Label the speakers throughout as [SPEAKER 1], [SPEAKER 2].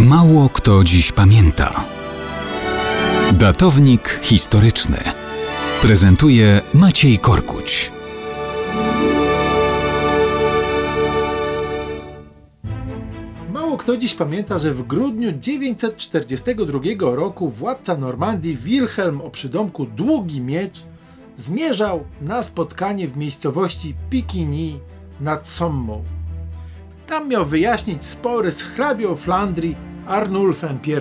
[SPEAKER 1] Mało kto dziś pamięta. Datownik historyczny prezentuje Maciej Korkuć.
[SPEAKER 2] Mało kto dziś pamięta, że w grudniu 942 roku władca Normandii Wilhelm o przydomku Długi Miecz zmierzał na spotkanie w miejscowości Pikini nad Sommą. Miał wyjaśnić spory z hrabią Flandrii Arnulfem I.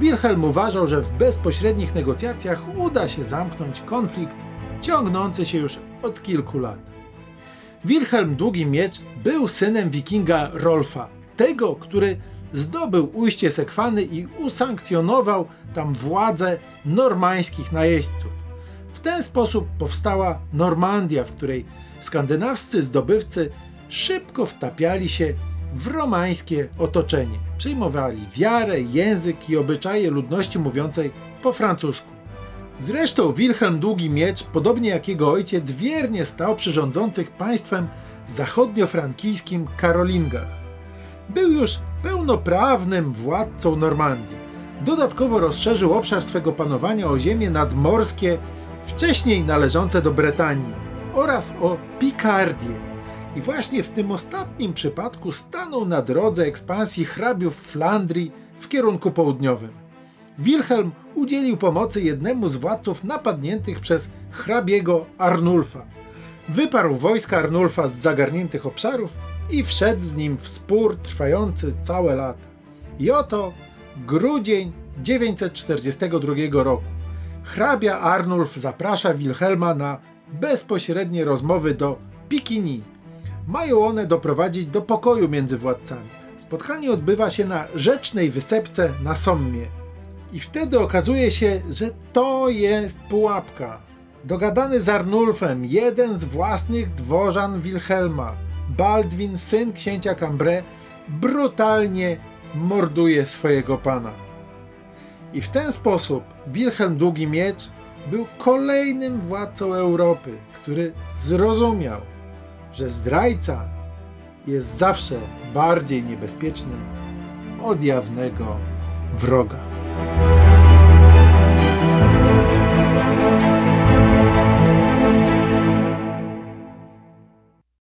[SPEAKER 2] Wilhelm uważał, że w bezpośrednich negocjacjach uda się zamknąć konflikt ciągnący się już od kilku lat. Wilhelm Długi Miecz był synem wikinga Rolfa, tego, który zdobył ujście Sekwany i usankcjonował tam władzę normańskich najeźdźców. W ten sposób powstała Normandia, w której skandynawscy zdobywcy szybko wtapiali się w romańskie otoczenie. Przyjmowali wiarę, język i obyczaje ludności mówiącej po francusku. Zresztą Wilhelm Długi Miecz, podobnie jak jego ojciec, wiernie stał przy rządzących państwem zachodniofrankijskim Karolingach. Był już pełnoprawnym władcą Normandii. Dodatkowo rozszerzył obszar swego panowania o ziemie nadmorskie, wcześniej należące do Bretanii, oraz o Pikardię. I właśnie w tym ostatnim przypadku stanął na drodze ekspansji hrabiów Flandrii w kierunku południowym. Wilhelm udzielił pomocy jednemu z władców napadniętych przez hrabiego Arnulfa. Wyparł wojska Arnulfa z zagarniętych obszarów i wszedł z nim w spór trwający całe lata. I oto grudzień 942 roku. Hrabia Arnulf zaprasza Wilhelma na bezpośrednie rozmowy do Pikini. Mają one doprowadzić do pokoju między władcami. Spotkanie odbywa się na rzecznej wysepce na Sommie. I wtedy okazuje się, że to jest pułapka. Dogadany z Arnulfem, jeden z własnych dworzan Wilhelma, Baldwin, syn księcia Cambrai, brutalnie morduje swojego pana. I w ten sposób Wilhelm Długi Miecz był kolejnym władcą Europy, który zrozumiał, że zdrajca jest zawsze bardziej niebezpieczny od jawnego wroga.